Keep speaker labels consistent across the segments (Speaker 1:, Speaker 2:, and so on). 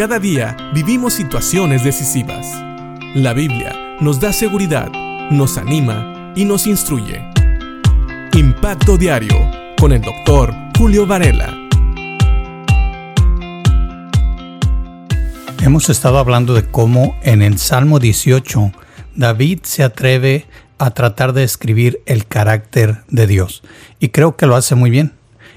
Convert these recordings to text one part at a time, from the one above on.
Speaker 1: Cada día vivimos situaciones decisivas. La Biblia nos da seguridad, nos anima y nos instruye. Impacto Diario con el doctor Julio Varela.
Speaker 2: Hemos estado hablando de cómo en el Salmo 18 David se atreve a tratar de escribir el carácter de Dios. Y creo que lo hace muy bien.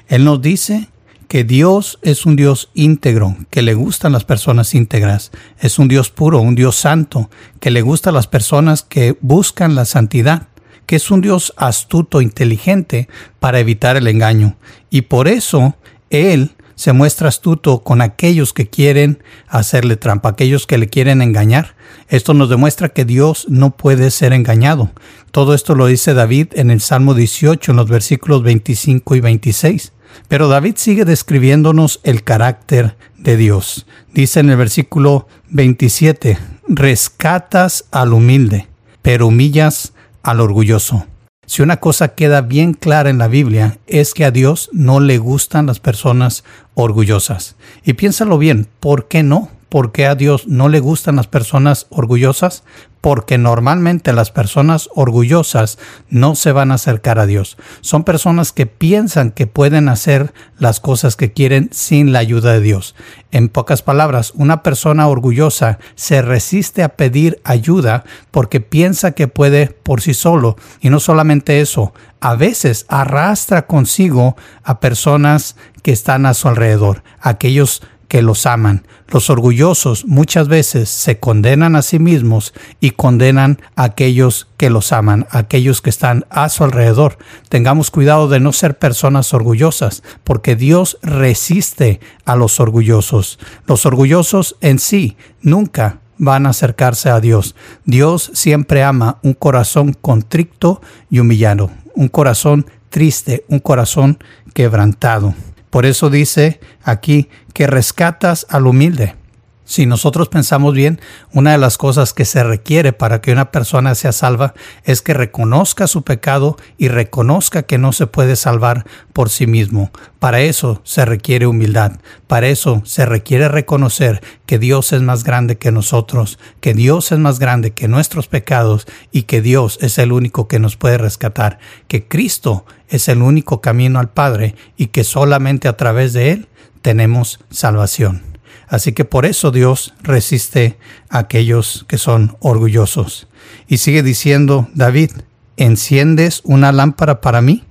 Speaker 2: Él nos dice que Dios es un Dios íntegro, que le gustan las personas íntegras, es un Dios puro, un Dios santo, que le gustan las personas que buscan la santidad, que es un Dios astuto, inteligente para evitar el engaño. Y por eso Él se muestra astuto con aquellos que quieren hacerle trampa, aquellos que le quieren engañar. Esto nos demuestra que Dios no puede ser engañado. Todo esto lo dice David en el Salmo 18, en los versículos 25 y 26. Pero David sigue describiéndonos el carácter de Dios. Dice en el versículo 27, rescatas al humilde, pero humillas al orgulloso. Si una cosa queda bien clara en la Biblia es que a Dios no le gustan las personas orgullosas. Y piénsalo bien, ¿por qué no? ¿Por qué a Dios no le gustan las personas orgullosas? Porque normalmente las personas orgullosas no se van a acercar a Dios. Son personas que piensan que pueden hacer las cosas que quieren sin la ayuda de Dios. En pocas palabras, una persona orgullosa se resiste a pedir ayuda porque piensa que puede por sí solo. Y no solamente eso, a veces arrastra consigo a personas que están a su alrededor, aquellos que los aman. Los orgullosos muchas veces se condenan a sí mismos y condenan a aquellos que los aman, a aquellos que están a su alrededor. Tengamos cuidado de no ser personas orgullosas, porque Dios resiste a los orgullosos. Los orgullosos en sí nunca van a acercarse a Dios. Dios siempre ama un corazón contrito y humillado, un corazón triste, un corazón quebrantado. Por eso dice aquí que rescatas al humilde. Si nosotros pensamos bien, una de las cosas que se requiere para que una persona sea salva es que reconozca su pecado y reconozca que no se puede salvar por sí mismo. Para eso se requiere humildad, para eso se requiere reconocer que Dios es más grande que nosotros, que Dios es más grande que nuestros pecados y que Dios es el único que nos puede rescatar, que Cristo es el único camino al Padre y que solamente a través de Él tenemos salvación. Así que por eso Dios resiste a aquellos que son orgullosos. Y sigue diciendo David, ¿enciendes una lámpara para mí?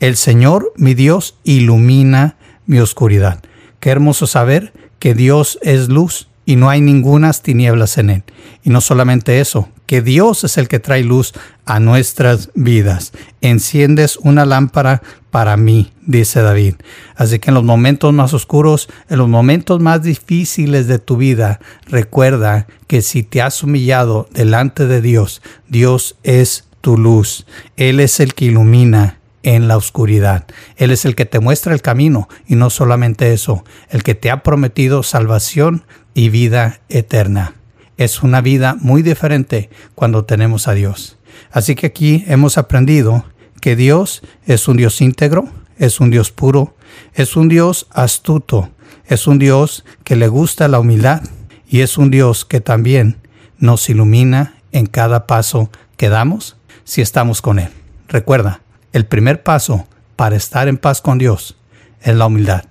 Speaker 2: El Señor, mi Dios, ilumina mi oscuridad. Qué hermoso saber que Dios es luz y no hay ningunas tinieblas en él. Y no solamente eso, que Dios es el que trae luz a nuestras vidas. Enciendes una lámpara para mí, dice David. Así que en los momentos más oscuros, en los momentos más difíciles de tu vida, recuerda que si te has humillado delante de Dios, Dios es tu luz. Él es el que ilumina en la oscuridad. Él es el que te muestra el camino y no solamente eso, el que te ha prometido salvación y vida eterna. Es una vida muy diferente cuando tenemos a Dios. Así que aquí hemos aprendido que Dios es un Dios íntegro, es un Dios puro, es un Dios astuto, es un Dios que le gusta la humildad y es un Dios que también nos ilumina en cada paso que damos si estamos con Él. Recuerda, el primer paso para estar en paz con Dios es la humildad.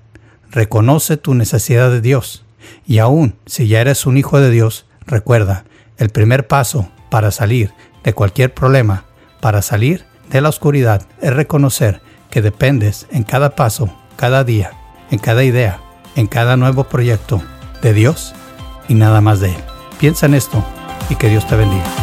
Speaker 2: Reconoce tu necesidad de Dios. Y aún si ya eres un hijo de Dios, recuerda, el primer paso para salir de cualquier problema, para salir de la oscuridad, es reconocer que dependes en cada paso, cada día, en cada idea, en cada nuevo proyecto de Dios y nada más de Él. Piensa en esto y que Dios te bendiga.